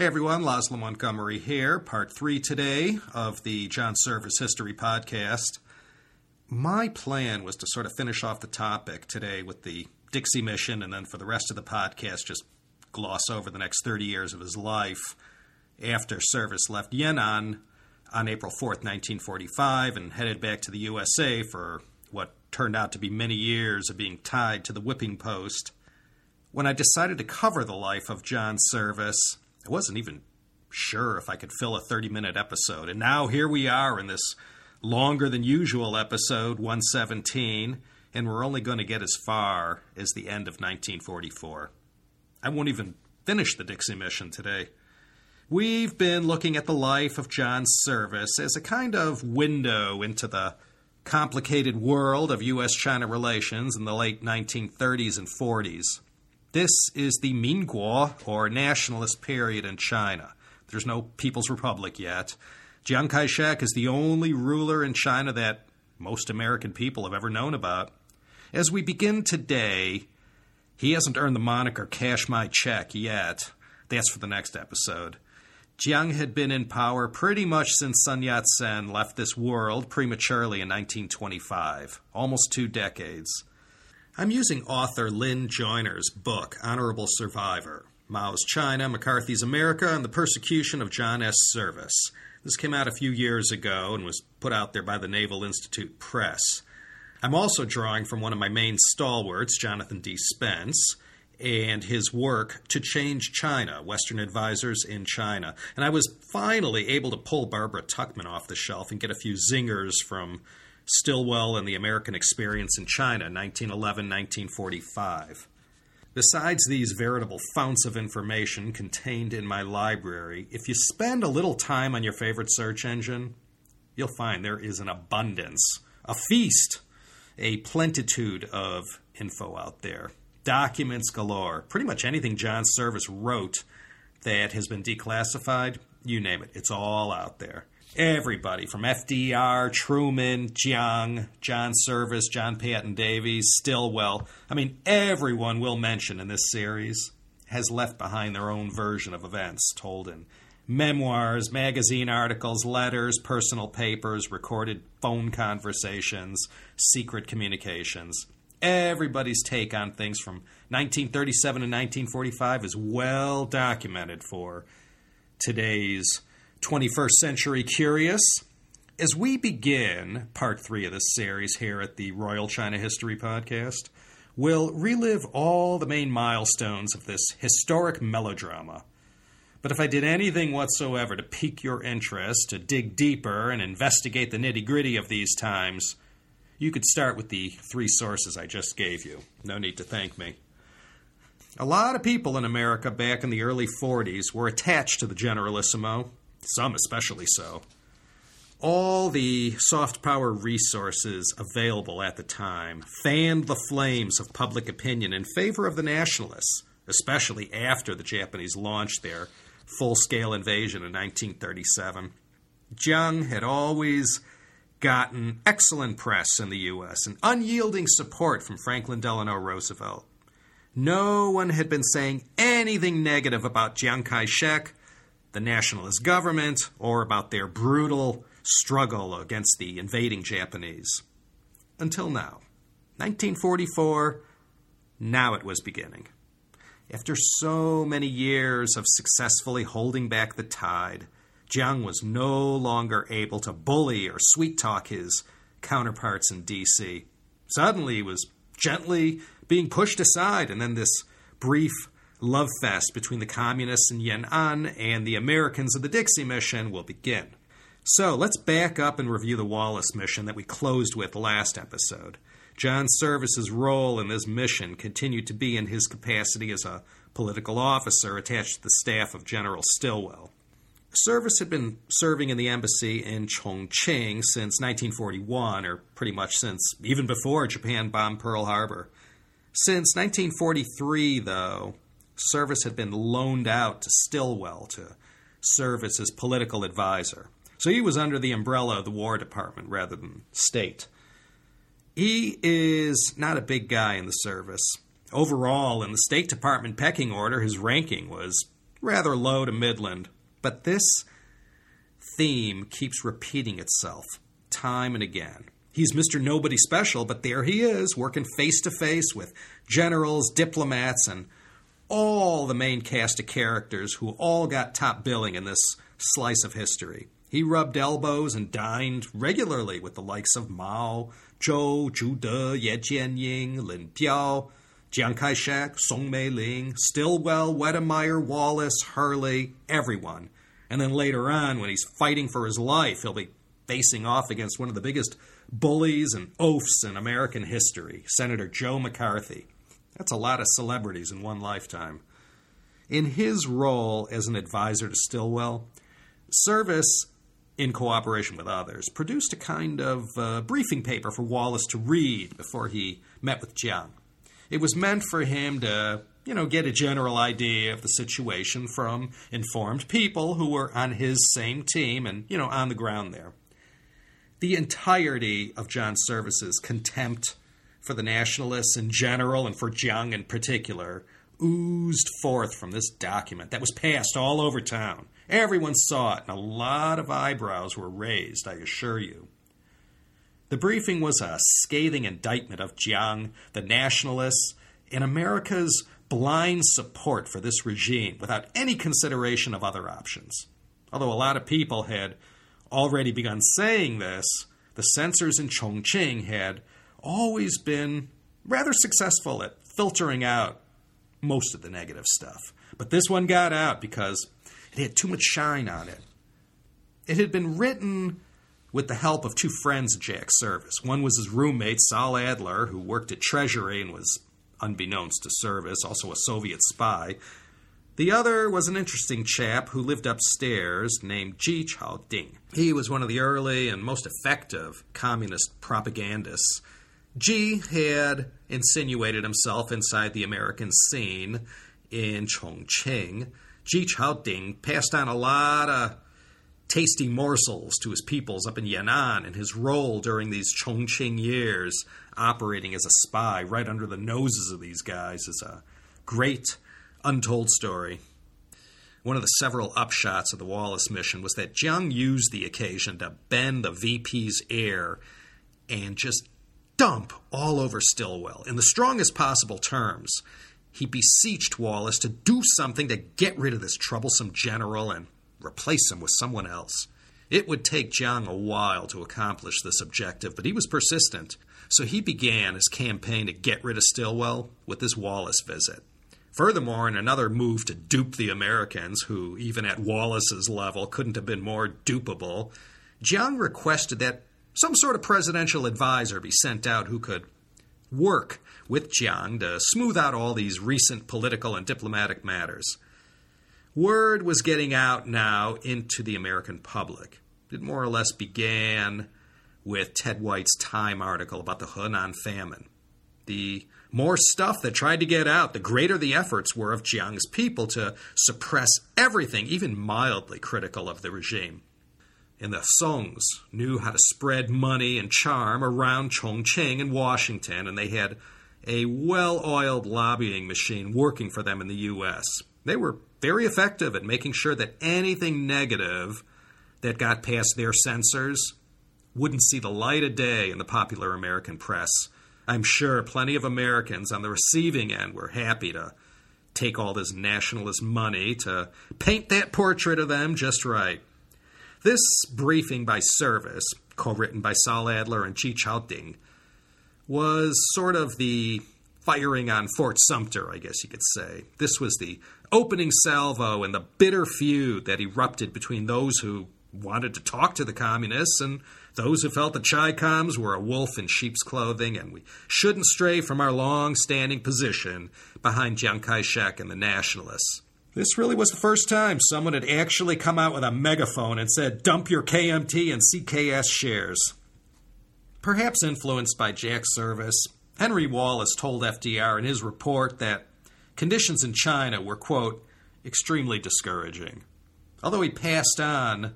Hey everyone, Laszlo Montgomery here, part three today of the John Service History Podcast. My plan was to sort of finish off the topic today with the Dixie mission, and then for the rest of the podcast, just gloss over the next 30 years of his life after Service left Yan'an on April 4th, 1945, and headed back to the USA for what turned out to be many years of being tied to the whipping post. When I decided to cover the life of John Service, I wasn't even sure if I could fill a 30 minute episode. And now here we are in this longer than usual episode 117, and we're only going to get as far as the end of 1944. I won't even finish the Dixie mission today. We've been looking at the life of John Service as a kind of window into the complicated world of U.S. China relations in the late 1930s and 40s. This is the Minguo, or nationalist period in China. There's no People's Republic yet. Chiang Kai shek is the only ruler in China that most American people have ever known about. As we begin today, he hasn't earned the moniker Cash My Check yet. That's for the next episode. Chiang had been in power pretty much since Sun Yat sen left this world prematurely in 1925, almost two decades. I'm using author Lynne Joiner's book, Honorable Survivor Mao's China, McCarthy's America, and the Persecution of John S. Service. This came out a few years ago and was put out there by the Naval Institute Press. I'm also drawing from one of my main stalwarts, Jonathan D. Spence, and his work to change China, Western Advisors in China. And I was finally able to pull Barbara Tuchman off the shelf and get a few zingers from Stilwell and the American Experience in China, 1911 1945. Besides these veritable founts of information contained in my library, if you spend a little time on your favorite search engine, you'll find there is an abundance, a feast, a plentitude of info out there. Documents galore. Pretty much anything John Service wrote that has been declassified, you name it, it's all out there. Everybody from FDR, Truman, Jiang, John Service, John Paton Davies, Stilwell. I mean, everyone we'll mention in this series has left behind their own version of events told in memoirs, magazine articles, letters, personal papers, recorded phone conversations, secret communications. Everybody's take on things from 1937 to 1945 is well documented for today's 21st Century Curious. As we begin part three of this series here at the Royal China History Podcast, we'll relive all the main milestones of this historic melodrama. But if I did anything whatsoever to pique your interest, to dig deeper and investigate the nitty gritty of these times, you could start with the three sources I just gave you. No need to thank me. A lot of people in America back in the early 40s were attached to the Generalissimo some especially so. All the soft power resources available at the time fanned the flames of public opinion in favor of the nationalists, especially after the Japanese launched their full scale invasion in 1937. Jiang had always gotten excellent press in the U.S. and unyielding support from Franklin Delano Roosevelt. No one had been saying anything negative about Chiang Kai shek the nationalist government or about their brutal struggle against the invading Japanese. Until now. 1944, now it was beginning. After so many years of successfully holding back the tide, Jiang was no longer able to bully or sweet talk his counterparts in D.C. Suddenly, he was gently being pushed aside, and then this brief love fest between the communists in Yan'an and the Americans of the Dixie mission will begin. So let's back up and review the Wallace mission that we closed with last episode. John Service's role in this mission continued to be in his capacity as a political officer attached to the staff of General Stilwell. Service had been serving in the embassy in Chongqing since 1941, or pretty much since even before Japan bombed Pearl Harbor. Since 1943, though, Service had been loaned out to Stilwell to serve as his political advisor. So he was under the umbrella of the War Department rather than state. He is not a big guy in the service. Overall, in the State Department pecking order, his ranking was rather low to midland. But this theme keeps repeating itself time and again. He's Mr. Nobody Special, but there he is, working face to face with generals, diplomats, and all the main cast of characters who all got top billing in this slice of history. He rubbed elbows and dined regularly with the likes of Mao, Zhou, Zhu De, Ye Jianying, Lin Piao, Chiang Kai shek, Song Mei Ling, Stilwell, Wedemeyer, Wallace, Hurley, everyone. And then later on, when he's fighting for his life, he'll be facing off against one of the biggest bullies and oafs in American history, Senator Joe McCarthy. That's a lot of celebrities in one lifetime. In his role as an advisor to Stilwell, Service, in cooperation with others, produced a kind of uh, briefing paper for Wallace to read before he met with Jiang. It was meant for him to, you know, get a general idea of the situation from informed people who were on his same team and, you know, on the ground there. The entirety of John Service's contempt for the nationalists in general and for Jiang in particular oozed forth from this document that was passed all over town. Everyone saw it, and a lot of eyebrows were raised, I assure you. The briefing was a scathing indictment of Jiang, the nationalists, and America's blind support for this regime without any consideration of other options. Although a lot of people had already begun saying this, the censors in Chongqing had always been rather successful at filtering out most of the negative stuff. But this one got out because it had too much shine on it. It had been written with the help of two friends of Jack Service. One was his roommate, Sol Adler, who worked at Treasury and was, unbeknownst to service, also a Soviet spy. The other was an interesting chap who lived upstairs named Ji Chao Ding. He was one of the early and most effective communist propagandists. Ji had insinuated himself inside the American scene in Chongqing. Ji Chaoding passed on a lot of tasty morsels to his peoples up in Yan'an in his role during these Chongqing years, operating as a spy right under the noses of these guys is a great untold story. One of the several upshots of the Wallace mission was that Jiang used the occasion to bend the VP's ear and just dump all over Stilwell. in the strongest possible terms. He beseeched Wallace to do something to get rid of this troublesome general and replace him with someone else. It would take Jiang a while to accomplish this objective, but he was persistent, so he began his campaign to get rid of Stilwell with his Wallace visit. Furthermore, in another move to dupe the Americans, who, even at Wallace's level, couldn't have been more dupable, Jiang requested that some sort of presidential advisor be sent out who could work with Jiang to smooth out all these recent political and diplomatic matters. Word was getting out now into the American public. It more or less began with Ted White's Time article about the Hunan famine. The more stuff that tried to get out, the greater the efforts were of Jiang's people to suppress everything, even mildly critical of the regime and the Songs knew how to spread money and charm around Chongqing and Washington, and they had a well oiled lobbying machine working for them in the U.S. They were very effective at making sure that anything negative that got past their censors wouldn't see the light of day in the popular American press. I'm sure plenty of Americans on the receiving end were happy to take all this nationalist money to paint that portrait of them just right. This briefing by service, co written by Sol Adler and Ji Chaoding, was sort of the firing on Fort Sumter, I guess you could say. This was the opening salvo in the bitter feud that erupted between those who wanted to talk to the communists and those who felt the Chi Coms were a wolf in sheep's clothing and we shouldn't stray from our long standing position behind Chiang Kai shek and the nationalists. This really was the first time someone had actually come out with a megaphone and said, dump your KMT and CKS shares. Perhaps influenced by Jack Service, Henry Wallace told FDR in his report that conditions in China were, quote, extremely discouraging. Although he passed on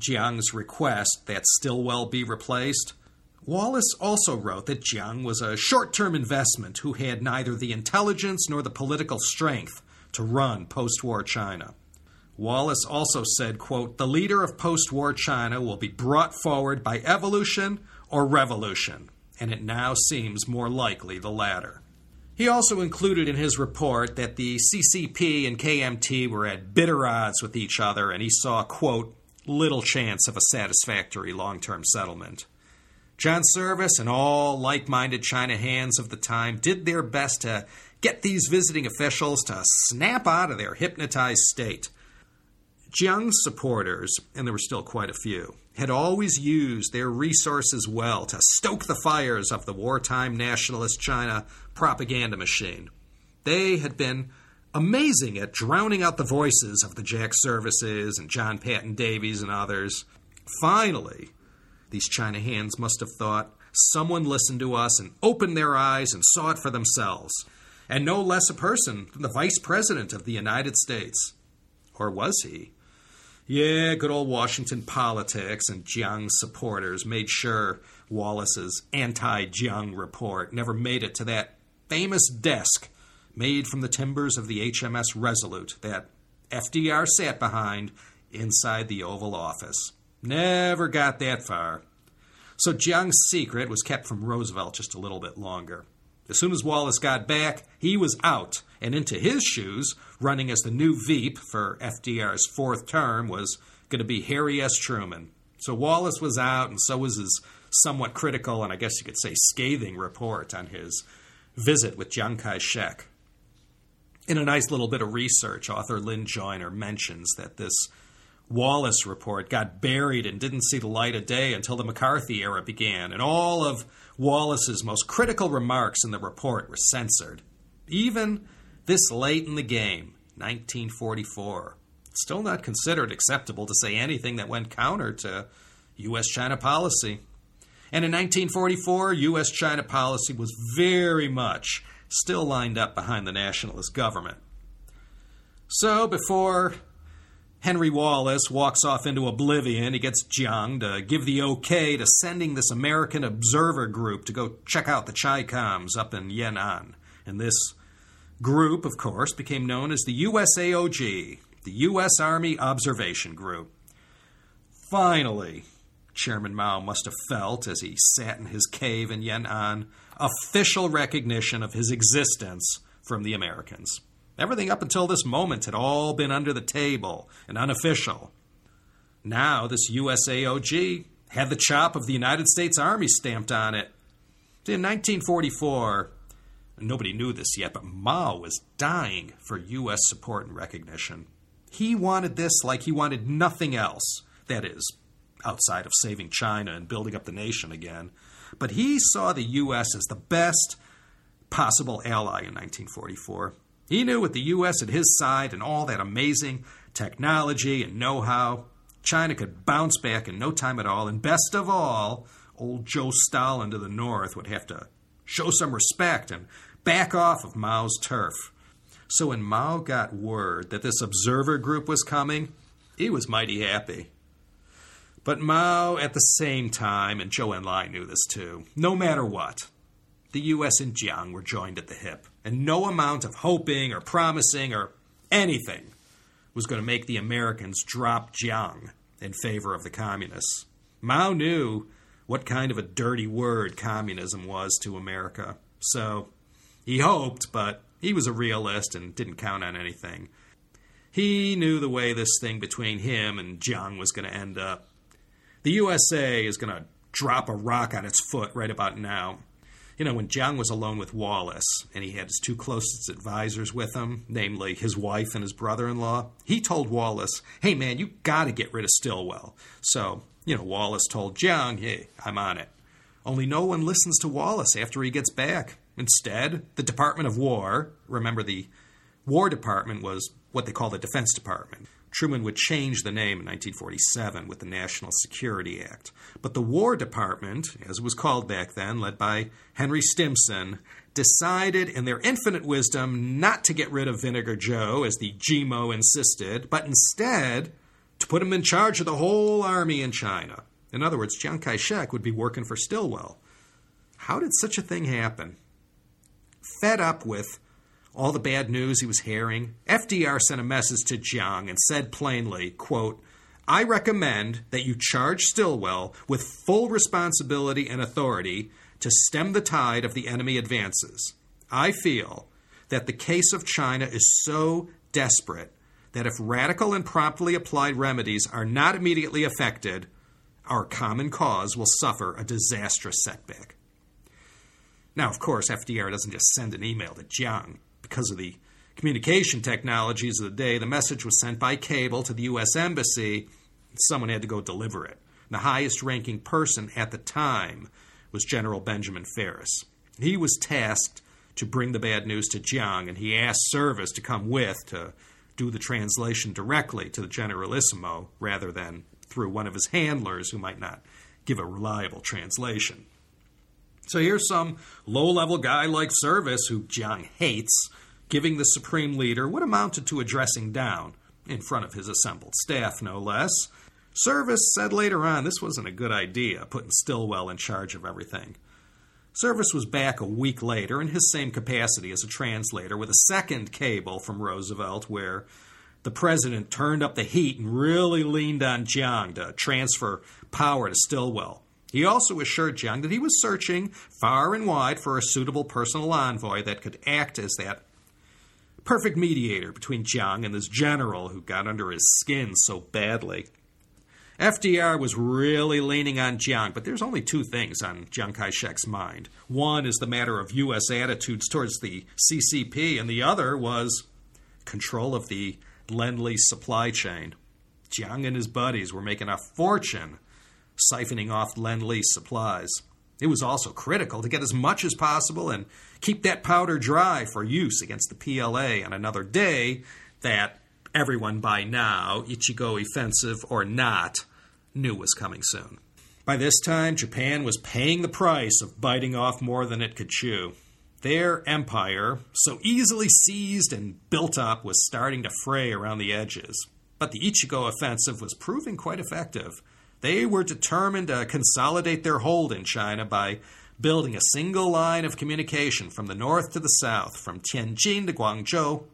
Jiang's request that Stilwell be replaced, Wallace also wrote that Jiang was a short term investment who had neither the intelligence nor the political strength to run post war China. Wallace also said, quote, the leader of post-war China will be brought forward by evolution or revolution, and it now seems more likely the latter. He also included in his report that the CCP and KMT were at bitter odds with each other, and he saw, quote, little chance of a satisfactory long term settlement. John Service and all like minded China hands of the time did their best to get these visiting officials to snap out of their hypnotized state. Jiang's supporters, and there were still quite a few, had always used their resources well to stoke the fires of the wartime nationalist China propaganda machine. They had been amazing at drowning out the voices of the Jack Services and John Paton Davies and others. Finally, these China hands must have thought someone listened to us and opened their eyes and saw it for themselves. And no less a person than the Vice President of the United States. Or was he? Yeah, good old Washington politics and Jiang supporters made sure Wallace's anti Jiang report never made it to that famous desk made from the timbers of the HMS Resolute that FDR sat behind inside the Oval Office. Never got that far. So Jiang's secret was kept from Roosevelt just a little bit longer. As soon as Wallace got back, he was out, and into his shoes, running as the new Veep for FDR's fourth term, was going to be Harry S. Truman. So Wallace was out, and so was his somewhat critical and I guess you could say scathing report on his visit with Chiang Kai shek. In a nice little bit of research, author Lynne Joiner mentions that this Wallace report got buried and didn't see the light of day until the McCarthy era began, and all of Wallace's most critical remarks in the report were censored. Even this late in the game, 1944, it's still not considered acceptable to say anything that went counter to U.S. China policy. And in 1944, U.S. China policy was very much still lined up behind the nationalist government. So before Henry Wallace walks off into oblivion, he gets Jiang to give the okay to sending this American observer group to go check out the Chi-Coms up in Yan'an. And this group, of course, became known as the USAOG, the U.S. Army Observation Group. Finally, Chairman Mao must have felt as he sat in his cave in Yan'an, official recognition of his existence from the Americans. Everything up until this moment had all been under the table and unofficial. Now, this USAOG had the chop of the United States Army stamped on it. In 1944, nobody knew this yet, but Mao was dying for U.S. support and recognition. He wanted this like he wanted nothing else. That is, outside of saving China and building up the nation again. But he saw the U.S. as the best possible ally in 1944. He knew with the U.S. at his side and all that amazing technology and know how, China could bounce back in no time at all. And best of all, old Joe Stalin to the north would have to show some respect and back off of Mao's turf. So when Mao got word that this observer group was coming, he was mighty happy. But Mao, at the same time, and Zhou Enlai knew this too, no matter what, the U.S. and Jiang were joined at the hip, and no amount of hoping or promising or anything was going to make the Americans drop Jiang in favor of the communists. Mao knew what kind of a dirty word communism was to America, so he hoped, but he was a realist and didn't count on anything. He knew the way this thing between him and Jiang was going to end up. The USA is going to drop a rock on its foot right about now. You know, when Jiang was alone with Wallace and he had his two closest advisors with him, namely his wife and his brother in law, he told Wallace, hey man, you got to get rid of Stilwell. So, you know, Wallace told Jiang, hey, I'm on it. Only no one listens to Wallace after he gets back. Instead, the Department of War, remember the War Department was what they call the Defense Department. Truman would change the name in 1947 with the National Security Act. But the War Department, as it was called back then, led by Henry Stimson, decided in their infinite wisdom not to get rid of Vinegar Joe, as the Gimo insisted, but instead to put him in charge of the whole army in China. In other words, Chiang Kai shek would be working for Stilwell. How did such a thing happen? Fed up with all the bad news he was hearing, FDR sent a message to Jiang and said plainly, quote, I recommend that you charge Stilwell with full responsibility and authority to stem the tide of the enemy advances. I feel that the case of China is so desperate that if radical and promptly applied remedies are not immediately effected, our common cause will suffer a disastrous setback. Now, of course, FDR doesn't just send an email to Jiang. Because of the communication technologies of the day, the message was sent by cable to the U.S. Embassy. Someone had to go deliver it. The highest ranking person at the time was General Benjamin Ferris. He was tasked to bring the bad news to Jiang, and he asked Service to come with to do the translation directly to the Generalissimo rather than through one of his handlers who might not give a reliable translation. So here's some low level guy like Service, who Jiang hates, giving the supreme leader what amounted to a dressing down in front of his assembled staff, no less. Service said later on this wasn't a good idea, putting Stilwell in charge of everything. Service was back a week later in his same capacity as a translator with a second cable from Roosevelt where the president turned up the heat and really leaned on Jiang to transfer power to Stilwell. He also assured Jiang that he was searching far and wide for a suitable personal envoy that could act as that perfect mediator between Jiang and this general who got under his skin so badly. FDR was really leaning on Jiang, but there's only two things on Chiang Kai shek's mind. One is the matter of U.S. attitudes towards the CCP, and the other was control of the Lend supply chain. Jiang and his buddies were making a fortune siphoning off Lend supplies. It was also critical to get as much as possible and keep that powder dry for use against the PLA on another day that everyone by now, Ichigo offensive or not, knew was coming soon. By this time, Japan was paying the price of biting off more than it could chew. Their empire, so easily seized and built up, was starting to fray around the edges. But the Ichigo offensive was proving quite effective. They were determined to consolidate their hold in China by building a single line of communication from the north to the south, from Tianjin to Guangzhou,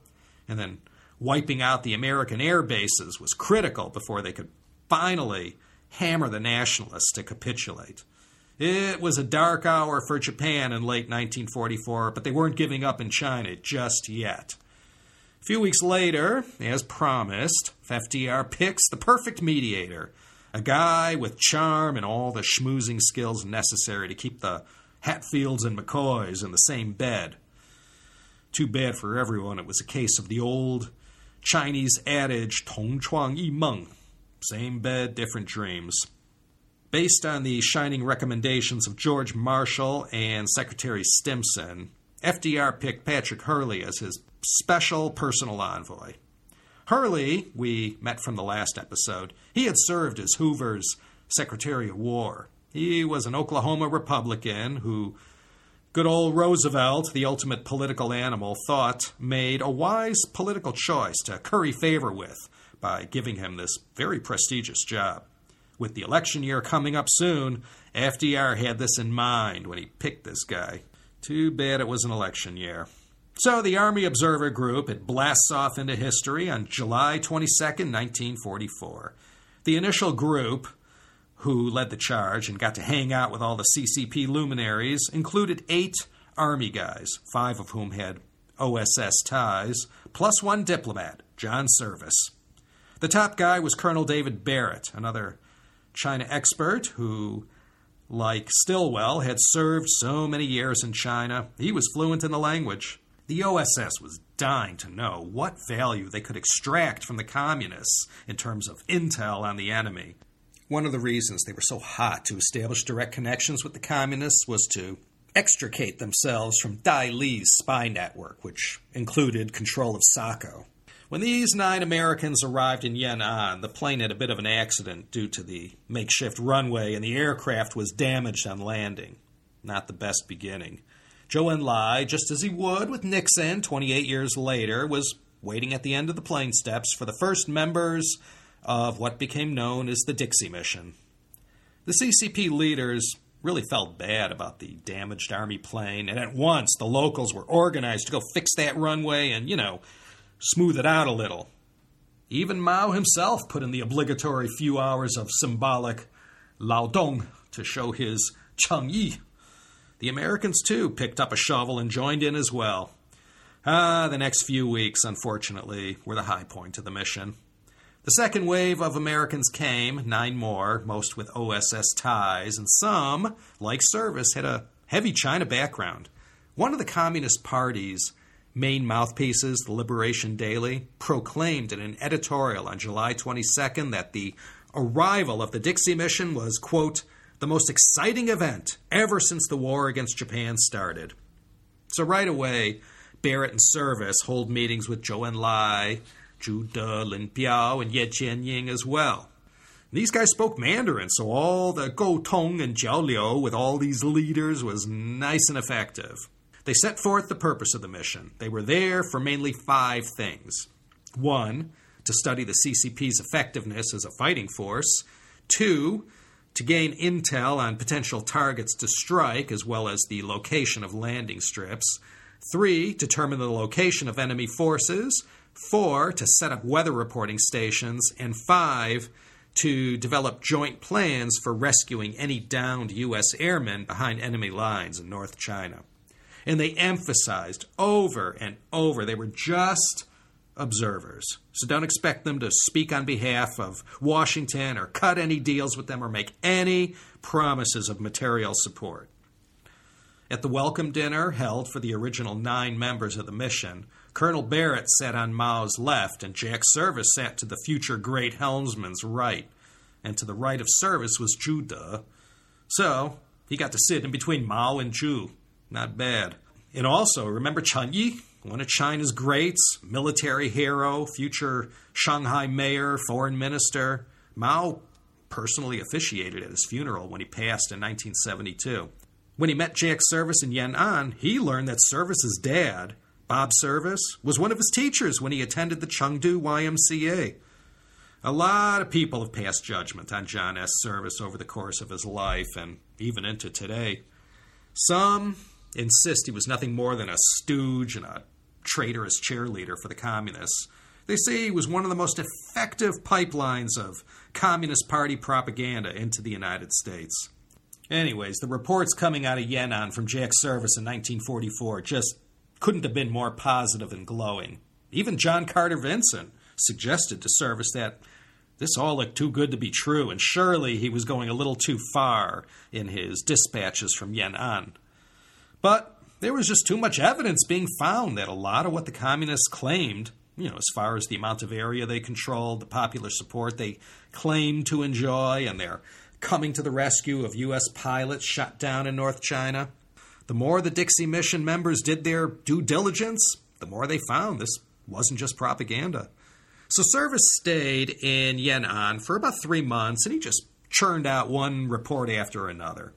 and then wiping out the American air bases was critical before they could finally hammer the nationalists to capitulate. It was a dark hour for Japan in late 1944, but they weren't giving up in China just yet. A few weeks later, as promised, FDR picks the perfect mediator, a guy with charm and all the schmoozing skills necessary to keep the Hatfields and McCoys in the same bed. Too bad for everyone it was a case of the old Chinese adage, Tong Chuang Yi Meng, same bed, different dreams. Based on the shining recommendations of George Marshall and Secretary Stimson, FDR picked Patrick Hurley as his special personal envoy. Hurley, we met from the last episode, he had served as Hoover's Secretary of War. He was an Oklahoma Republican who Good old Roosevelt, the ultimate political animal, thought made a wise political choice to curry favor with by giving him this very prestigious job. With the election year coming up soon, FDR had this in mind when he picked this guy. Too bad it was an election year. So the Army Observer Group it blasts off into history on July 22, 1944. The initial group, who led the charge and got to hang out with all the CCP luminaries, included eight Army guys, five of whom had OSS ties, plus one diplomat, John Service. The top guy was Colonel David Barrett, another China expert who, like Stilwell, had served so many years in China. He was fluent in the language. The OSS was dying to know what value they could extract from the communists in terms of intel on the enemy. One of the reasons they were so hot to establish direct connections with the communists was to extricate themselves from Dai Li's spy network, which included control of SACO. When these nine Americans arrived in Yan'an, the plane had a bit of an accident due to the makeshift runway, and the aircraft was damaged on landing. Not the best beginning. Zhou Enlai, just as he would with Nixon 28 years later, was waiting at the end of the plane steps for the first members of what became known as the Dixie Mission. The CCP leaders really felt bad about the damaged army plane, and at once the locals were organized to go fix that runway and, you know, smooth it out a little. Even Mao himself put in the obligatory few hours of symbolic lao dong to show his cheng yi. The Americans, too, picked up a shovel and joined in as well. Ah, the next few weeks, unfortunately, were the high point of the mission. The second wave of Americans came, nine more, most with OSS ties, and some, like Service, had a heavy China background. One of the Communist Party's main mouthpieces, the Liberation Daily, proclaimed in an editorial on July 22nd that the arrival of the Dixie mission was, quote, the most exciting event ever since the war against Japan started. So right away, Barrett and Service hold meetings with Zhou Enlai, Zhu De, Lin Biao, and Ye Jianying as well. These guys spoke Mandarin, so all the Go Tong and Jiao Liu with all these leaders was nice and effective. They set forth the purpose of the mission. They were there for mainly five things. One, to study the CCP's effectiveness as a fighting force. Two, to gain intel on potential targets to strike, as well as the location of landing strips. Three, determine the location of enemy forces. Four, to set up weather reporting stations. And five, to develop joint plans for rescuing any downed U.S. airmen behind enemy lines in North China. And they emphasized over and over they were just observers. So don't expect them to speak on behalf of Washington or cut any deals with them or make any promises of material support. At the welcome dinner held for the original nine members of the mission, Colonel Barrett sat on Mao's left, and Jack Service sat to the future great helmsman's right. And to the right of Service was De. So, he got to sit in between Mao and Zhu. Not bad. And also, remember Chen Yi, one of China's greats, military hero, future Shanghai mayor, foreign minister. Mao personally officiated at his funeral when he passed in 1972. When he met Jack Service in Yan'an, he learned that Service's dad, Bob Service, was one of his teachers when he attended the Chengdu YMCA. A lot of people have passed judgment on John S. Service over the course of his life and even into today. Some insist he was nothing more than a stooge and a traitorous cheerleader for the communists. They say he was one of the most effective pipelines of Communist Party propaganda into the United States. Anyways, the reports coming out of Yan'an from Jack Service in 1944 just couldn't have been more positive and glowing. Even John Carter Vincent suggested to Service that this all looked too good to be true, and surely he was going a little too far in his dispatches from Yan'an. But there was just too much evidence being found that a lot of what the communists claimed, you know, as far as the amount of area they controlled, the popular support they claimed to enjoy, and their coming to the rescue of U.S. pilots shot down in North China. The more the Dixie Mission members did their due diligence, the more they found this wasn't just propaganda. So Service stayed in Yan'an for about three months, and he just churned out one report after another.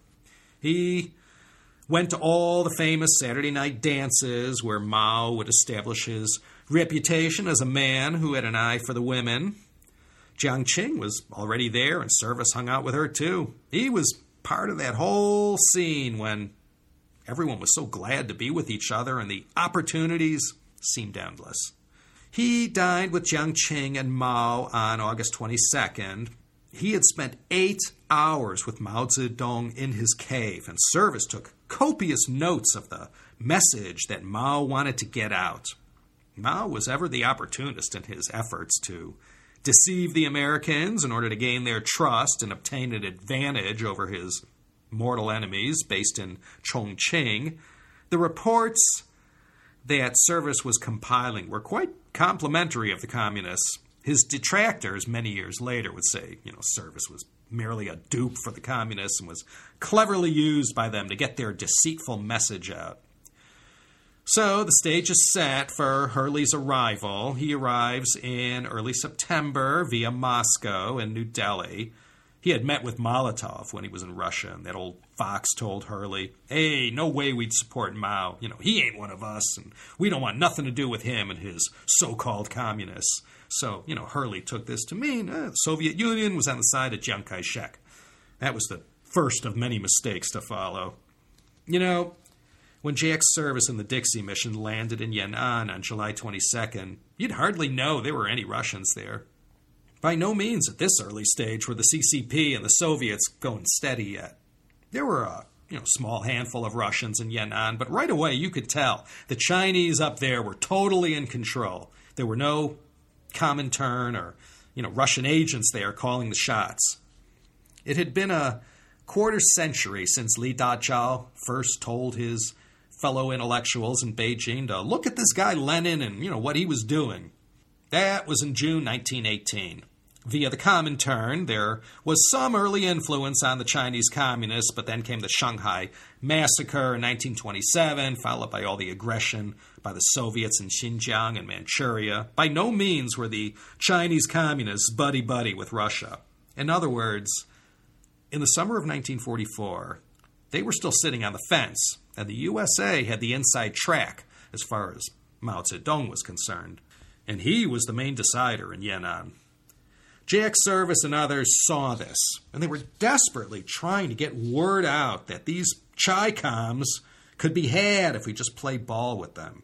He went to all the famous Saturday night dances where Mao would establish his reputation as a man who had an eye for the women. Jiang Qing was already there, and Service hung out with her too. He was part of that whole scene when everyone was so glad to be with each other and the opportunities seemed endless. He dined with Jiang Qing and Mao on August 22nd. He had spent eight hours with Mao Zedong in his cave, and Service took copious notes of the message that Mao wanted to get out. Mao was ever the opportunist in his efforts to deceive the Americans in order to gain their trust and obtain an advantage over his mortal enemies based in Chongqing, the reports that Service was compiling were quite complimentary of the communists. His detractors, many years later, would say, you know, Service was merely a dupe for the communists and was cleverly used by them to get their deceitful message out. So the stage is set for Hurley's arrival. He arrives in early September via Moscow and New Delhi. He had met with Molotov when he was in Russia, and that old fox told Hurley, Hey, no way we'd support Mao. You know, he ain't one of us, and we don't want nothing to do with him and his so called communists. So, you know, Hurley took this to mean uh, Soviet Union was on the side of Chiang Kai shek. That was the first of many mistakes to follow. You know, when Jack Service in the Dixie mission landed in Yan'an on July 22nd, you'd hardly know there were any Russians there. By no means at this early stage were the CCP and the Soviets going steady yet. There were a you know, small handful of Russians in Yan'an, but right away you could tell the Chinese up there were totally in control. There were no Comintern or you know Russian agents there calling the shots. It had been a quarter century since Li Dazhao first told his fellow intellectuals in Beijing to look at this guy Lenin and you know what he was doing. That was in June 1918. Via the Comintern, there was some early influence on the Chinese communists, but then came the Shanghai Massacre in 1927, followed by all the aggression by the Soviets in Xinjiang and Manchuria. By no means were the Chinese communists buddy buddy with Russia. In other words, in the summer of 1944, they were still sitting on the fence, and the USA had the inside track as far as Mao Zedong was concerned. And he was the main decider in Yan'an. Jack Service and others saw this, and they were desperately trying to get word out that these Chi-Coms could be had if we just play ball with them.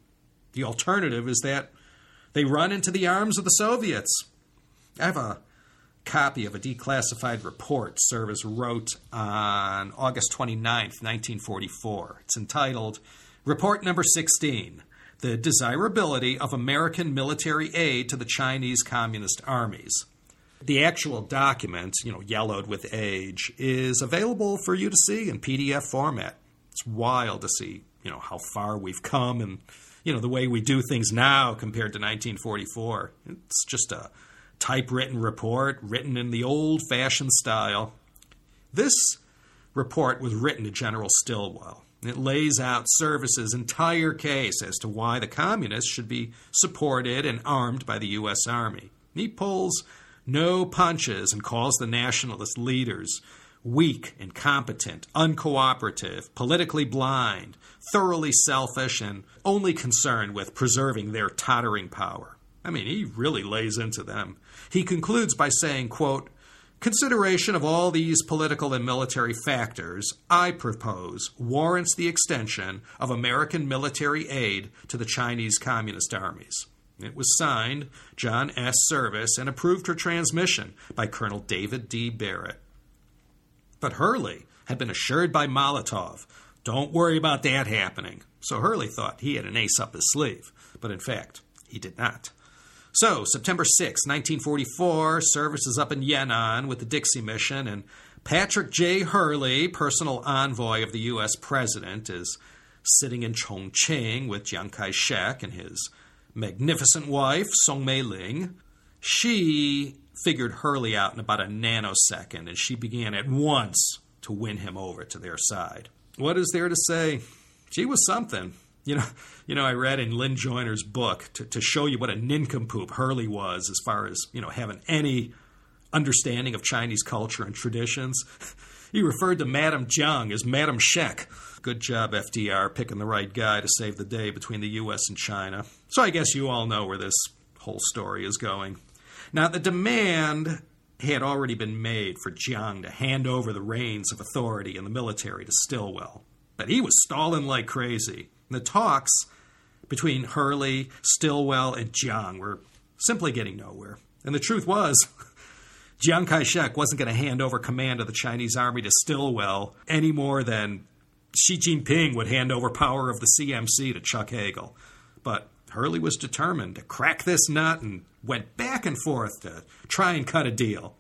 The alternative is that they run into the arms of the Soviets. I have a copy of a declassified report Service wrote on August 29, 1944. It's entitled Report Number 16 The Desirability of American Military Aid to the Chinese Communist Armies. The actual document, you know, yellowed with age, is available for you to see in PDF format. It's wild to see, you know, how far we've come and, you know, the way we do things now compared to 1944. It's just a typewritten report written in the old fashioned style. This report was written to General Stilwell. It lays out Service's entire case as to why the communists should be supported and armed by the U.S. Army. He pulls no punches and calls the nationalist leaders weak, incompetent, uncooperative, politically blind, thoroughly selfish, and only concerned with preserving their tottering power. I mean, he really lays into them. He concludes by saying, quote, Consideration of all these political and military factors, I propose, warrants the extension of American military aid to the Chinese Communist armies. It was signed John S. Service and approved for transmission by Colonel David D. Barrett. But Hurley had been assured by Molotov, don't worry about that happening. So Hurley thought he had an ace up his sleeve, but in fact, he did not. So, September 6, 1944, Service is up in Yan'an with the Dixie Mission, and Patrick J. Hurley, personal envoy of the U.S. President, is sitting in Chongqing with Chiang Kai shek and his magnificent wife, Song Mei Ling. She figured Hurley out in about a nanosecond, and she began at once to win him over to their side. What is there to say? She was something. You know, you know, I read in Lynne Joiner's book to, to show you what a nincompoop Hurley was as far as, you know, having any understanding of Chinese culture and traditions. He referred to Madame Jiang as Madame Shek. Good job, FDR, picking the right guy to save the day between the U.S. and China. So I guess you all know where this whole story is going. Now, the demand had already been made for Jiang to hand over the reins of authority in the military to Stilwell, but he was stalling like crazy. And The talks between Hurley, Stilwell, and Jiang were simply getting nowhere. And the truth was, Chiang Kai shek wasn't going to hand over command of the Chinese army to Stilwell any more than Xi Jinping would hand over power of the CMC to Chuck Hagel. But Hurley was determined to crack this nut and went back and forth to try and cut a deal.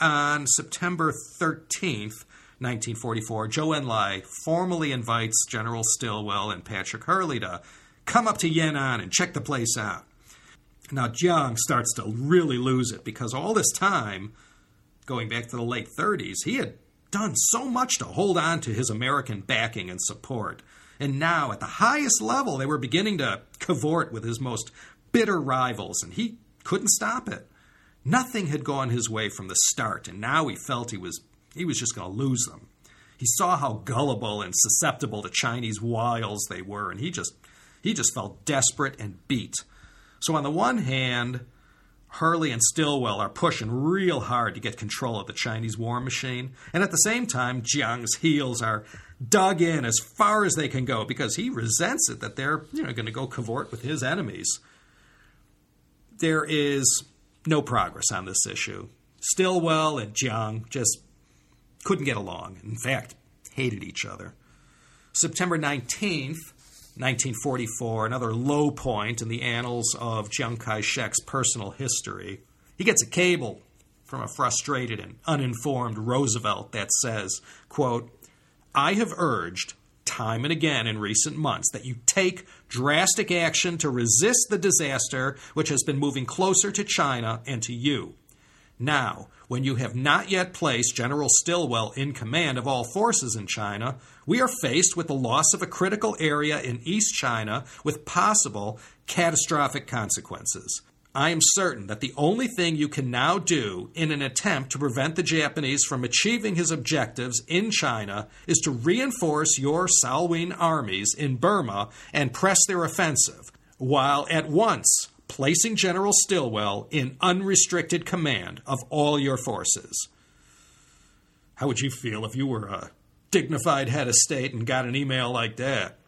On September 13th, 1944, Zhou Enlai formally invites General Stilwell and Patrick Hurley to come up to Yan'an and check the place out. Now, Jiang starts to really lose it because all this time, going back to the late 30s, he had done so much to hold on to his American backing and support. And now, at the highest level, they were beginning to cavort with his most bitter rivals, and he couldn't stop it. Nothing had gone his way from the start, and now he felt he was he was just going to lose them. He saw how gullible and susceptible to Chinese wiles they were, and he just he just felt desperate and beat. So on the one hand, Hurley and Stilwell are pushing real hard to get control of the Chinese war machine, and at the same time, Jiang's heels are dug in as far as they can go because he resents it that they're you know going to go cavort with his enemies. There is no progress on this issue. Stilwell and Jiang just couldn't get along. In fact, hated each other. September 19th, 1944, another low point in the annals of Chiang Kai shek's personal history. He gets a cable from a frustrated and uninformed Roosevelt that says, quote, I have urged time and again in recent months that you take drastic action to resist the disaster which has been moving closer to China and to you. Now, when you have not yet placed General Stilwell in command of all forces in China, we are faced with the loss of a critical area in East China with possible catastrophic consequences. I am certain that the only thing you can now do in an attempt to prevent the Japanese from achieving his objectives in China is to reinforce your Salween armies in Burma and press their offensive, while at once placing General Stilwell in unrestricted command of all your forces. How would you feel if you were a dignified head of state and got an email like that?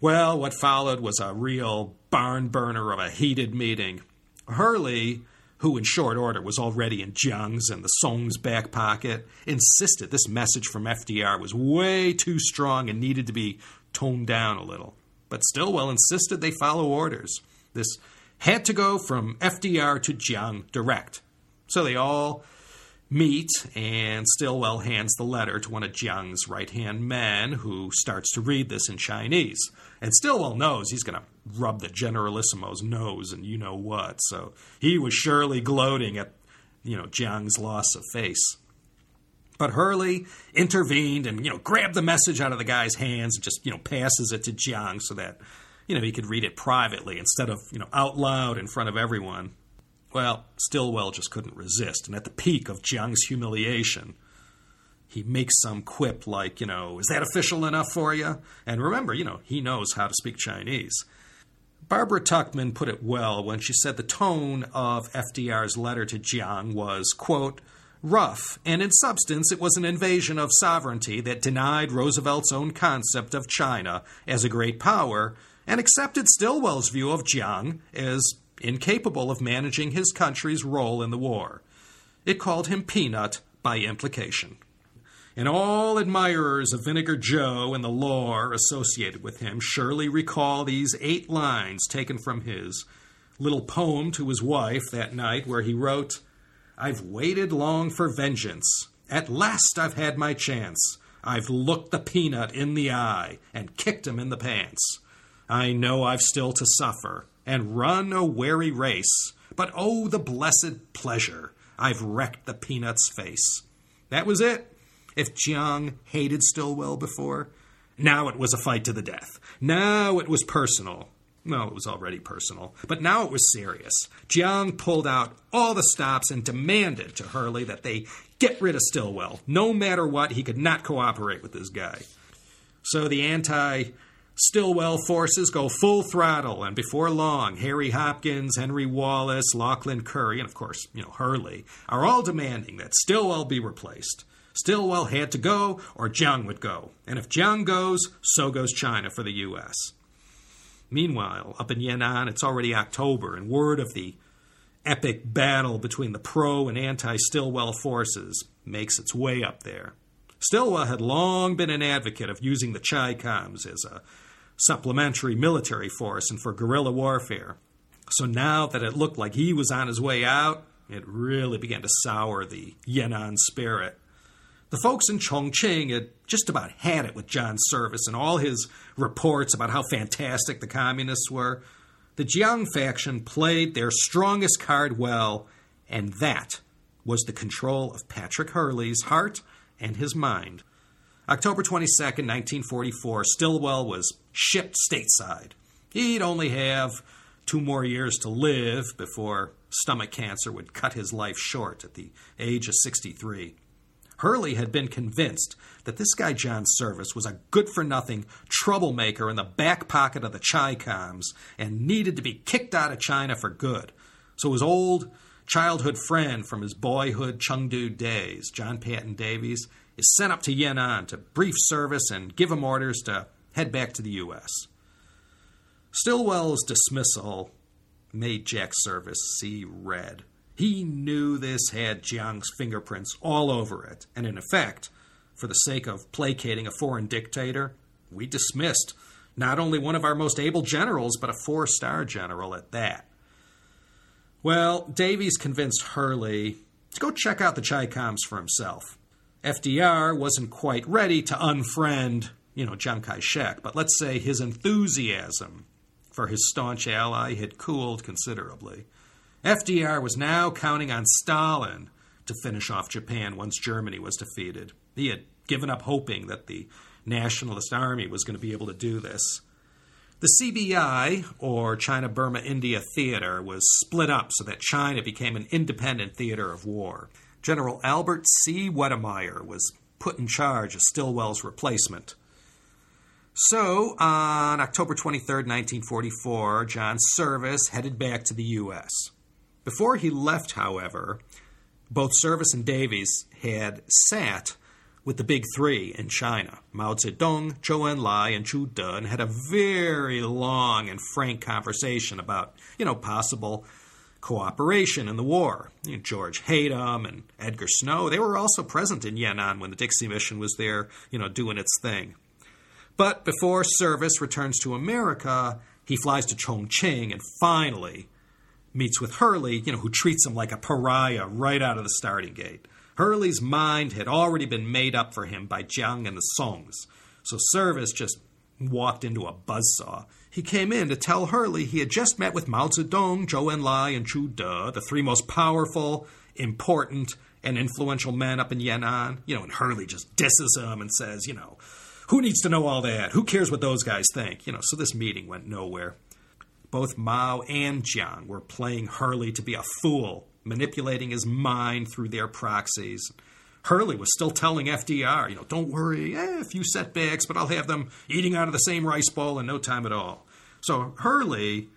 Well, what followed was a real barn burner of a heated meeting. Hurley, who in short order was already in Jiang's and the Song's back pocket, insisted this message from FDR was way too strong and needed to be toned down a little. But Stilwell insisted they follow orders. This had to go from FDR to Jiang direct. So they all meet, and Stilwell hands the letter to one of Jiang's right hand men, who starts to read this in Chinese. And Stilwell knows he's going to rub the Generalissimo's nose and you know what. So he was surely gloating at, you know, Jiang's loss of face. But Hurley intervened and, you know, grabbed the message out of the guy's hands and just, you know, passes it to Jiang so that you know, he could read it privately instead of, you know, out loud in front of everyone. Well, Stilwell just couldn't resist, and at the peak of Jiang's humiliation, he makes some quip like, you know, is that official enough for you? And remember, you know, he knows how to speak Chinese. Barbara Tuchman put it well when she said the tone of FDR's letter to Jiang was, quote, rough, and in substance it was an invasion of sovereignty that denied Roosevelt's own concept of China as a great power and accepted Stilwell's view of Jiang as incapable of managing his country's role in the war. It called him Peanut by implication. And all admirers of Vinegar Joe and the lore associated with him surely recall these eight lines taken from his little poem to his wife that night, where he wrote, I've waited long for vengeance. At last I've had my chance. I've looked the peanut in the eye and kicked him in the pants. I know I've still to suffer and run a weary race, but oh, the blessed pleasure! I've wrecked the peanut's face. That was it. If Jiang hated Stilwell before, now it was a fight to the death. Now it was personal. No, it was already personal, but now it was serious. Jiang pulled out all the stops and demanded to Hurley that they get rid of Stilwell. No matter what, he could not cooperate with this guy. So the anti Stilwell forces go full throttle, and before long, Harry Hopkins, Henry Wallace, Lauchlin Currie, and of course, you know, Hurley, are all demanding that Stilwell be replaced. Stilwell had to go, or Jiang would go. And if Jiang goes, so goes China for the U.S. Meanwhile, up in Yan'an, it's already October, and word of the epic battle between the pro and anti Stilwell forces makes its way up there. Stilwell had long been an advocate of using the Chi Coms as a supplementary military force and for guerrilla warfare. So now that it looked like he was on his way out, it really began to sour the Yan'an spirit. The folks in Chongqing had just about had it with John Service and all his reports about how fantastic the communists were. The Jiang faction played their strongest card well, and that was the control of Patrick Hurley's heart and his mind. October 22, 1944, Stilwell was shipped stateside. He'd only have two more years to live before stomach cancer would cut his life short at the age of 63. Hurley had been convinced that this guy John Service was a good for nothing troublemaker in the back pocket of the Chi Coms and needed to be kicked out of China for good. So his old childhood friend from his boyhood Chengdu days, John Paton Davies, is sent up to Yan'an to brief service and give him orders to head back to the U.S. Stilwell's dismissal made Jack Service see red. He knew this had Jiang's fingerprints all over it, and in effect, for the sake of placating a foreign dictator, we dismissed not only one of our most able generals, but a four star general at that. Well, Davies convinced Hurley to go check out the Chi Coms for himself. FDR wasn't quite ready to unfriend, you know, Chiang Kai shek, but let's say his enthusiasm for his staunch ally had cooled considerably. FDR was now counting on Stalin to finish off Japan once Germany was defeated. He had given up hoping that the Nationalist Army was going to be able to do this. The CBI, or China Burma India Theater, was split up so that China became an independent theater of war. General Albert C. Wedemeyer was put in charge as Stilwell's replacement. So, on October 23, 1944, John Service headed back to the U.S. Before he left, however, both Service and Davies had sat with the big three in China, Mao Zedong, Zhou Enlai, and Zhu De, and had a very long and frank conversation about, you know, possible cooperation in the war. You know, George Hatem and Edgar Snow, they were also present in Yan'an when the Dixie Mission was there, you know, doing its thing. But before service returns to America, he flies to Chongqing and finally meets with Hurley, you know, who treats him like a pariah right out of the starting gate. Hurley's mind had already been made up for him by Jiang and the Songs, so Service just walked into a buzzsaw. He came in to tell Hurley he had just met with Mao Zedong, Zhou Enlai, and Zhu De, the three most powerful, important, and influential men up in Yan'an. You know, and Hurley just disses him and says, you know, who needs to know all that? Who cares what those guys think? You know, so this meeting went nowhere. Both Mao and Jiang were playing Hurley to be a fool, manipulating his mind through their proxies. Hurley was still telling FDR, you know, don't worry, eh, a few setbacks, but I'll have them eating out of the same rice bowl in no time at all. So Hurley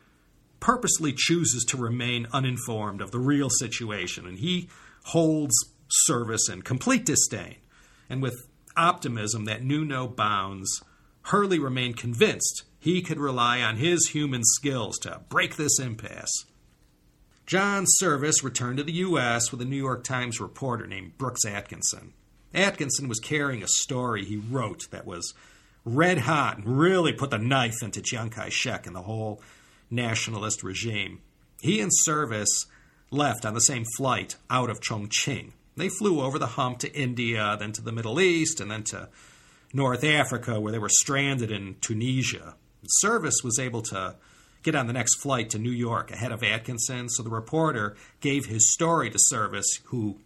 purposely chooses to remain uninformed of the real situation, and he holds service in complete disdain. And with optimism that knew no bounds, Hurley remained convinced he could rely on his human skills to break this impasse. John Service returned to the U.S. with a New York Times reporter named Brooks Atkinson. Atkinson was carrying a story he wrote that was red hot and really put the knife into Chiang Kai shek and the whole nationalist regime. He and Service left on the same flight out of Chongqing. They flew over the hump to India, then to the Middle East, and then to North Africa, where they were stranded in Tunisia. Service was able to get on the next flight to New York ahead of Atkinson, so the reporter gave his story to Service, who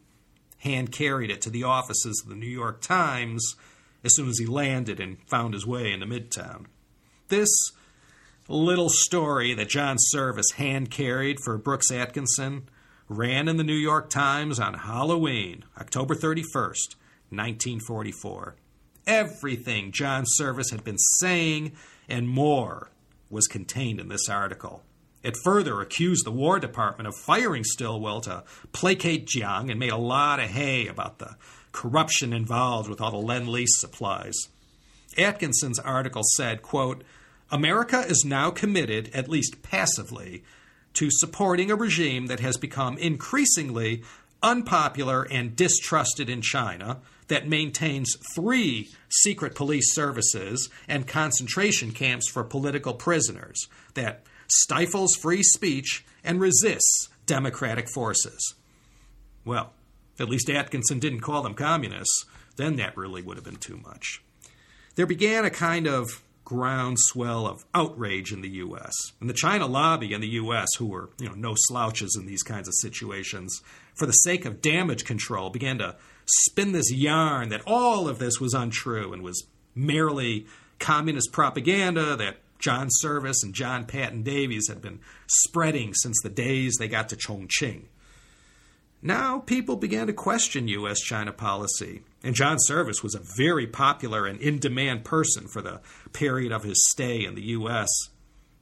hand carried it to the offices of the New York Times as soon as he landed and found his way into Midtown. This little story that John Service hand carried for Brooks Atkinson ran in the New York Times on Halloween, October 31st, 1944. Everything John Service had been saying and more was contained in this article. It further accused the War Department of firing Stilwell to placate Jiang and made a lot of hay about the corruption involved with all the Lend-Lease supplies. Atkinson's article said, quote, America is now committed, at least passively, to supporting a regime that has become increasingly unpopular and distrusted in China, that maintains three secret police services and concentration camps for political prisoners, that stifles free speech and resists democratic forces. Well, at least Atkinson didn't call them communists. Then that really would have been too much. There began a kind of groundswell of outrage in the U.S. And the China lobby in the U.S., who were you know no slouches in these kinds of situations, for the sake of damage control, began to spin this yarn that all of this was untrue and was merely communist propaganda that John Service and John Paton Davies had been spreading since the days they got to Chongqing. Now people began to question U.S. China policy, and John Service was a very popular and in demand person for the period of his stay in the U.S.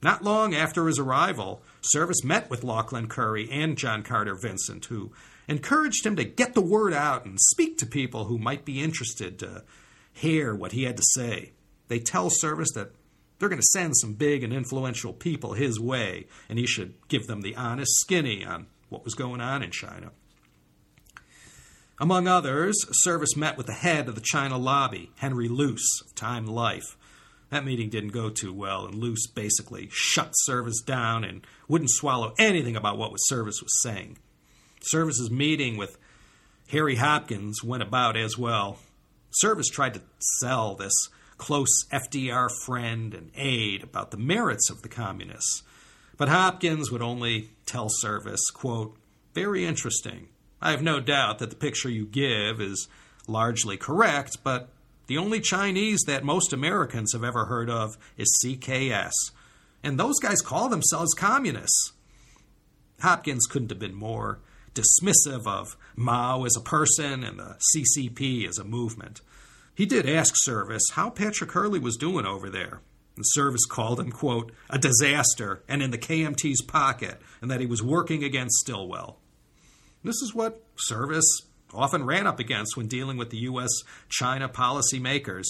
Not long after his arrival, Service met with Lauchlin Currie and John Carter Vincent, who encouraged him to get the word out and speak to people who might be interested to hear what he had to say. They tell Service that they're going to send some big and influential people his way, and he should give them the honest skinny on what was going on in China. Among others, Service met with the head of the China lobby, Henry Luce of Time Life. That meeting didn't go too well, and Luce basically shut Service down and wouldn't swallow anything about what Service was saying. Service's meeting with Harry Hopkins went about as well. Service tried to sell this close FDR friend and aide about the merits of the communists. But Hopkins would only tell Service, quote, very interesting. I have no doubt that the picture you give is largely correct, but the only Chinese that most Americans have ever heard of is CKS. And those guys call themselves communists. Hopkins couldn't have been more dismissive of Mao as a person and the CCP as a movement. He did ask Service how Patrick Hurley was doing over there. The Service called him, quote, a disaster and in the KMT's pocket, and that he was working against Stilwell. This is what Service often ran up against when dealing with the U.S. China policymakers.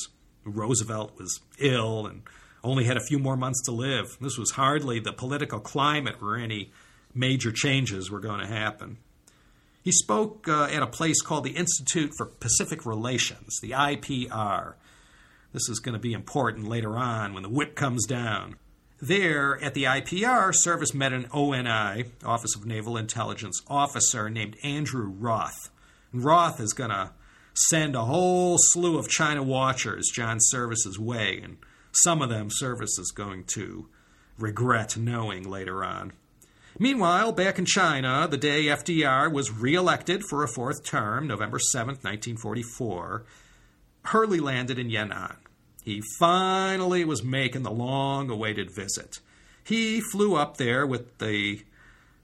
Roosevelt was ill and only had a few more months to live. This was hardly the political climate where any major changes were going to happen. He spoke uh, at a place called the Institute for Pacific Relations, the IPR. This is going to be important later on when the whip comes down. There, at the IPR, Service met an ONI, Office of Naval Intelligence officer named Andrew Roth. And Roth is going to send a whole slew of China watchers John Service's way, and some of them Service is going to regret knowing later on. Meanwhile, back in China, the day FDR was reelected for a fourth term, November 7, 1944, Hurley landed in Yan'an. He finally was making the long awaited visit. He flew up there with the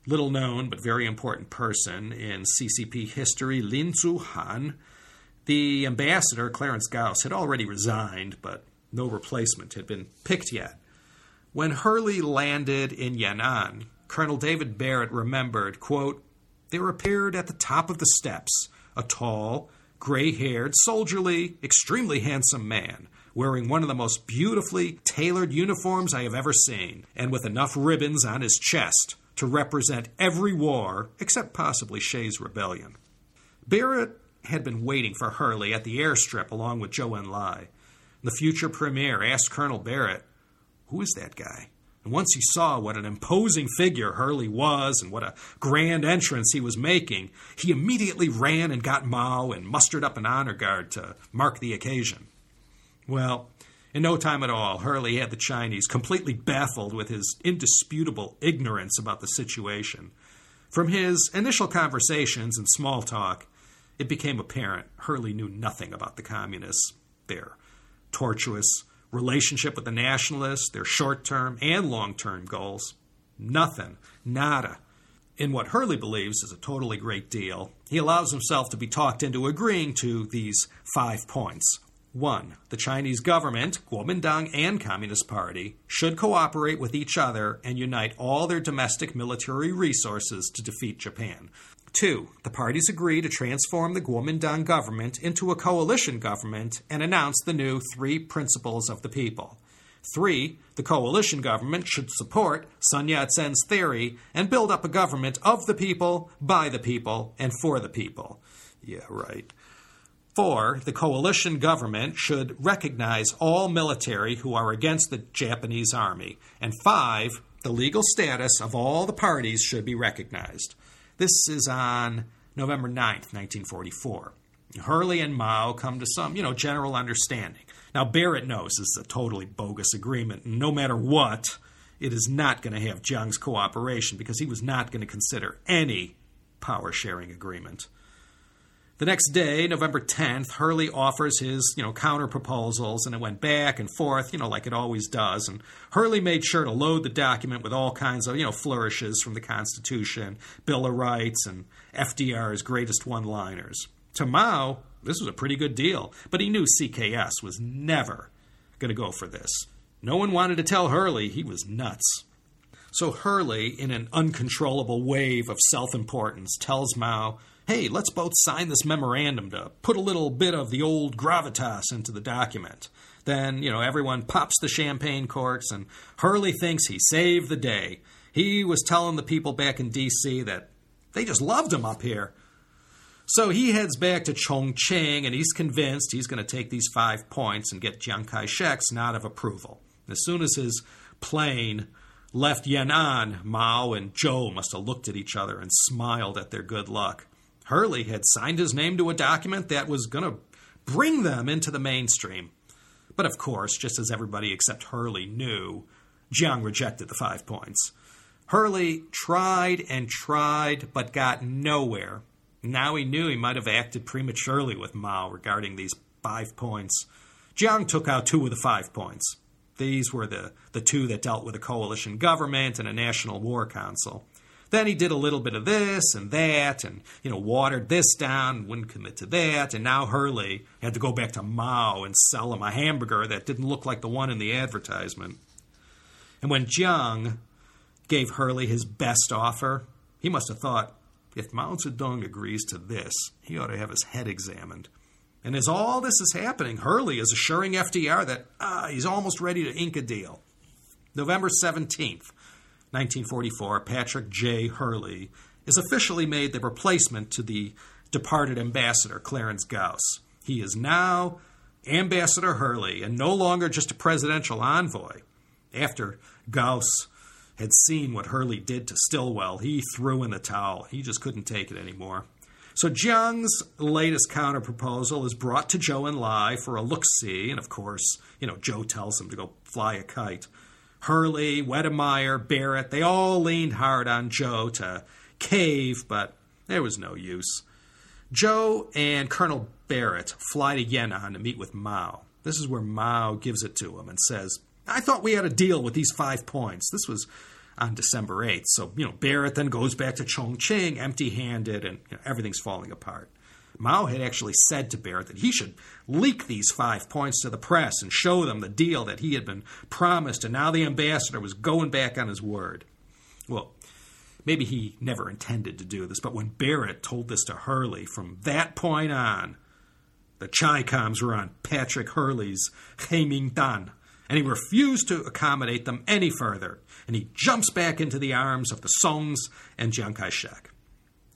little known but very important person in CCP history, Lin Zuhan. The ambassador, Clarence Gauss, had already resigned, but no replacement had been picked yet. When Hurley landed in Yan'an, Colonel David Barrett remembered, quote, There appeared at the top of the steps a tall, gray haired, soldierly, extremely handsome man, wearing one of the most beautifully tailored uniforms I have ever seen, and with enough ribbons on his chest to represent every war except possibly Shays' rebellion. Barrett had been waiting for Hurley at the airstrip along with Joe and Enlai. The future premier asked Colonel Barrett, Who is that guy? And once he saw what an imposing figure Hurley was and what a grand entrance he was making, he immediately ran and got Mao and mustered up an honor guard to mark the occasion. Well, in no time at all, Hurley had the Chinese completely baffled with his indisputable ignorance about the situation. From his initial conversations and small talk, it became apparent Hurley knew nothing about the communists, their tortuous, relationship with the nationalists, their short term and long term goals. Nothing. Nada. In what Hurley believes is a totally great deal, he allows himself to be talked into agreeing to these five points. One, the Chinese government, Kuomintang and Communist Party, should cooperate with each other and unite all their domestic military resources to defeat Japan. Two, the parties agree to transform the Kuomintang government into a coalition government and announce the new three principles of the people. Three, the coalition government should support Sun Yat sen's theory and build up a government of the people, by the people, and for the people. Yeah, right. Four, the coalition government should recognize all military who are against the Japanese army. And five, the legal status of all the parties should be recognized. This is on November 9th, 1944. Hurley and Mao come to some, you know, general understanding. Now, Barrett knows this is a totally bogus agreement, and no matter what, it is not going to have Jiang's cooperation because he was not going to consider any power sharing agreement. The next day, November 10th, Hurley offers his, you know, counter proposals, and it went back and forth, you know, like it always does. And Hurley made sure to load the document with all kinds of, you know, flourishes from the Constitution, Bill of Rights, and FDR's greatest one-liners. To Mao, this was a pretty good deal, but he knew CKS was never going to go for this. No one wanted to tell Hurley he was nuts. So Hurley, in an uncontrollable wave of self importance, tells Mao, hey, let's both sign this memorandum to put a little bit of the old gravitas into the document. Then, you know, everyone pops the champagne corks, and Hurley thinks he saved the day. He was telling the people back in D.C. that they just loved him up here. So he heads back to Chongqing, and he's convinced he's going to take these five points and get Chiang Kai shek's nod of approval. As soon as his plane left Yan'an, Mao and Zhou must have looked at each other and smiled at their good luck. Hurley had signed his name to a document that was going to bring them into the mainstream. But of course, just as everybody except Hurley knew, Jiang rejected the five points. Hurley tried and tried, but got nowhere. Now he knew he might have acted prematurely with Mao regarding these five points. Jiang took out two of the five points. These were the, the two that dealt with a coalition government and a national war council. Then he did a little bit of this and that, and you know, watered this down, wouldn't commit to that, and now Hurley had to go back to Mao and sell him a hamburger that didn't look like the one in the advertisement. And when Jiang gave Hurley his best offer, he must have thought, if Mao Zedong agrees to this, he ought to have his head examined. And as all this is happening, Hurley is assuring FDR that ah, he's almost ready to ink a deal. November 17th, 1944, Patrick J. Hurley is officially made the replacement to the departed ambassador, Clarence Gauss. He is now Ambassador Hurley and no longer just a presidential envoy. After Gauss had seen what Hurley did to Stilwell, he threw in the towel. He just couldn't take it anymore. So Jiang's latest counterproposal is brought to Zhou Enlai for a look-see, and of course, you know, Zhou tells him to go fly a kite. Hurley, Wedemeyer, Barrett, they all leaned hard on Zhou to cave, but there was no use. Zhou and Colonel Barrett fly to Yan'an to meet with Mao. This is where Mao gives it to him and says, I thought we had a deal with these five points. This was on December 8th. So, you know, Barrett then goes back to Chongqing empty handed and you know, everything's falling apart. Mao had actually said to Barrett that he should leak these five points to the press and show them the deal that he had been promised, and now the ambassador was going back on his word. Well, maybe he never intended to do this, but when Barrett told this to Hurley, from that point on, the Chi-Coms were on Patrick Hurley's Heimingdan, and he refused to accommodate them any further, and he jumps back into the arms of the Songs and Chiang Kai shek.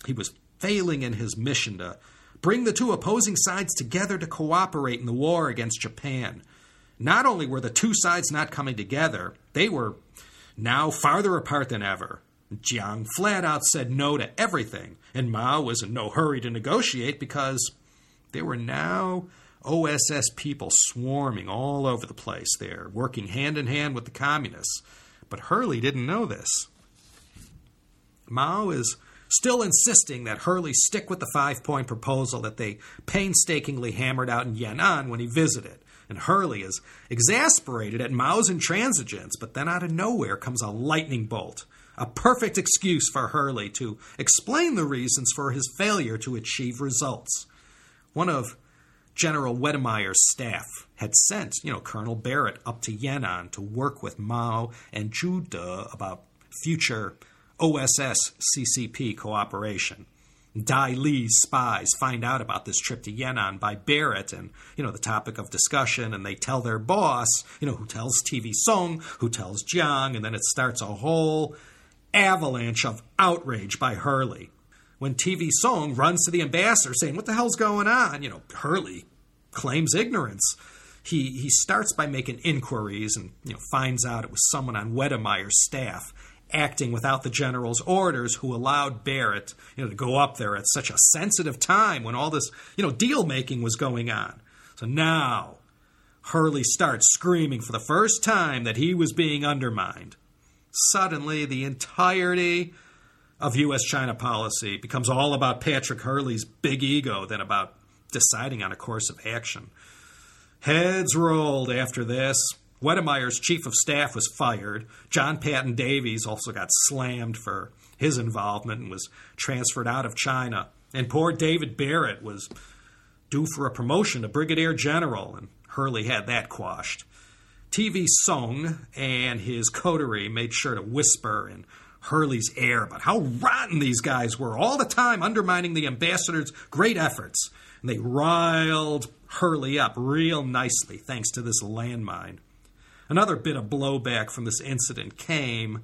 He was failing in his mission to bring the two opposing sides together to cooperate in the war against Japan. Not only were the two sides not coming together, they were now farther apart than ever. Jiang flat out said no to everything, and Mao was in no hurry to negotiate because there were now OSS people swarming all over the place there, working hand in hand with the communists. But Hurley didn't know this. Mao is still insisting that Hurley stick with the five point proposal that they painstakingly hammered out in Yan'an when he visited. And Hurley is exasperated at Mao's intransigence, but then out of nowhere comes a lightning bolt. A perfect excuse for Hurley to explain the reasons for his failure to achieve results. One of General Wedemeyer's staff had sent, you know, Colonel Barrett up to Yan'an to work with Mao and Zhu De about future OSS CCP cooperation. Dai Li's spies find out about this trip to Yan'an by Barrett and, you know, the topic of discussion, and they tell their boss, you know, who tells TV Song, who tells Jiang, and then it starts a whole avalanche of outrage by Hurley. When TV Song runs to the ambassador saying, What the hell's going on? You know, Hurley claims ignorance. He, he starts by making inquiries and you know, finds out it was someone on Wedemeyer's staff acting without the general's orders who allowed Barrett, you know, to go up there at such a sensitive time when all this, you know, deal making was going on. So now Hurley starts screaming for the first time that he was being undermined. Suddenly, the entirety of U.S. China policy becomes all about Patrick Hurley's big ego than about deciding on a course of action. Heads rolled after this. Wedemeyer's chief of staff was fired. John Paton Davies also got slammed for his involvement and was transferred out of China. And poor David Barrett was due for a promotion to brigadier general, and Hurley had that quashed. TV Song and his coterie made sure to whisper in Hurley's air about how rotten these guys were, all the time undermining the ambassador's great efforts. And they riled Hurley up real nicely thanks to this landmine. Another bit of blowback from this incident came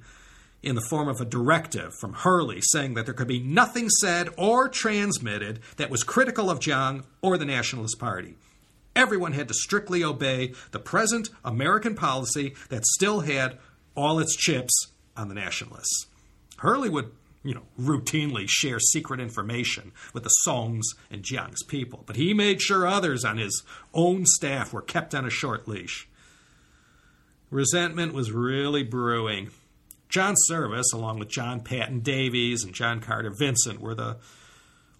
in the form of a directive from Hurley saying that there could be nothing said or transmitted that was critical of Jiang or the Nationalist Party. Everyone had to strictly obey the present American policy that still had all its chips on the nationalists. Hurley would, you know, routinely share secret information with the Songs and Jiang's people, but he made sure others on his own staff were kept on a short leash. Resentment was really brewing. John Service, along with John Paton Davies and John Carter Vincent, were the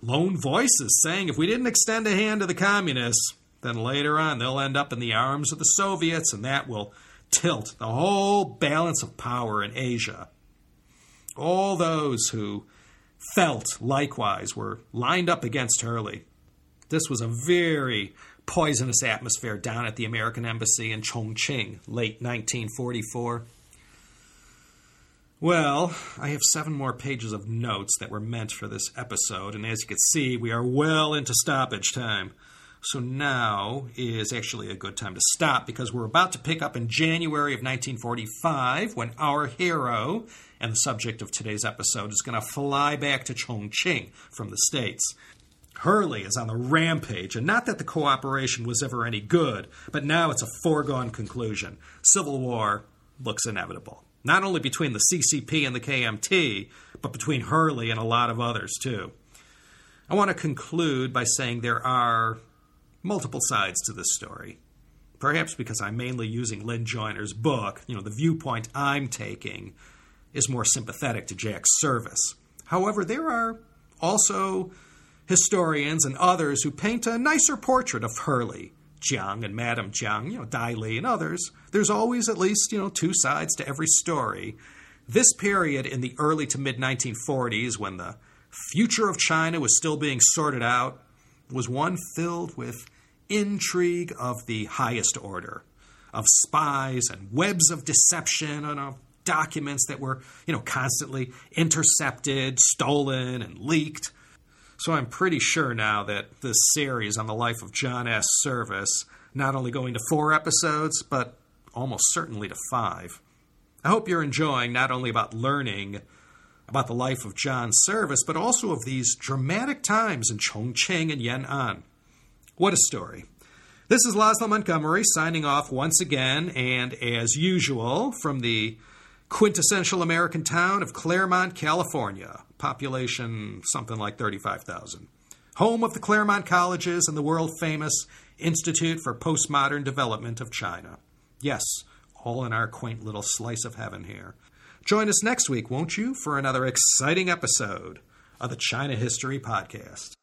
lone voices saying if we didn't extend a hand to the communists, then later on they'll end up in the arms of the Soviets, and that will tilt the whole balance of power in Asia. All those who felt likewise were lined up against Hurley. This was a very poisonous atmosphere down at the American Embassy in Chongqing, late 1944. Well, I have seven more pages of notes that were meant for this episode, and as you can see, we are well into stoppage time. So now is actually a good time to stop because we're about to pick up in January of 1945 when our hero and the subject of today's episode is going to fly back to Chongqing from the States. Hurley is on the rampage, and not that the cooperation was ever any good, but now it's a foregone conclusion. Civil war looks inevitable. Not only between the CCP and the KMT, but between Hurley and a lot of others, too. I want to conclude by saying there are multiple sides to this story. Perhaps because I'm mainly using Lynne Joiner's book, you know, the viewpoint I'm taking is more sympathetic to Jack's service. However, there are also historians and others who paint a nicer portrait of Hurley, Jiang and Madame Jiang, you know, Dai Li and others. There's always at least, you know, two sides to every story. This period in the early to mid 1940s, when the future of China was still being sorted out, was one filled with intrigue of the highest order, of spies and webs of deception and of documents that were, you know, constantly intercepted, stolen, and leaked. So I'm pretty sure now that this series on the life of John S. Service not only going to four episodes, but almost certainly to five. I hope you're enjoying not only about learning about the life of John Service, but also of these dramatic times in Chongqing and Yan'an. What a story. This is Laszlo Montgomery signing off once again, and as usual, from the quintessential American town of Claremont, California, population something like 35,000. Home of the Claremont Colleges and the world famous Institute for Postmodern Development of China. Yes, all in our quaint little slice of heaven here. Join us next week, won't you, for another exciting episode of the China History Podcast.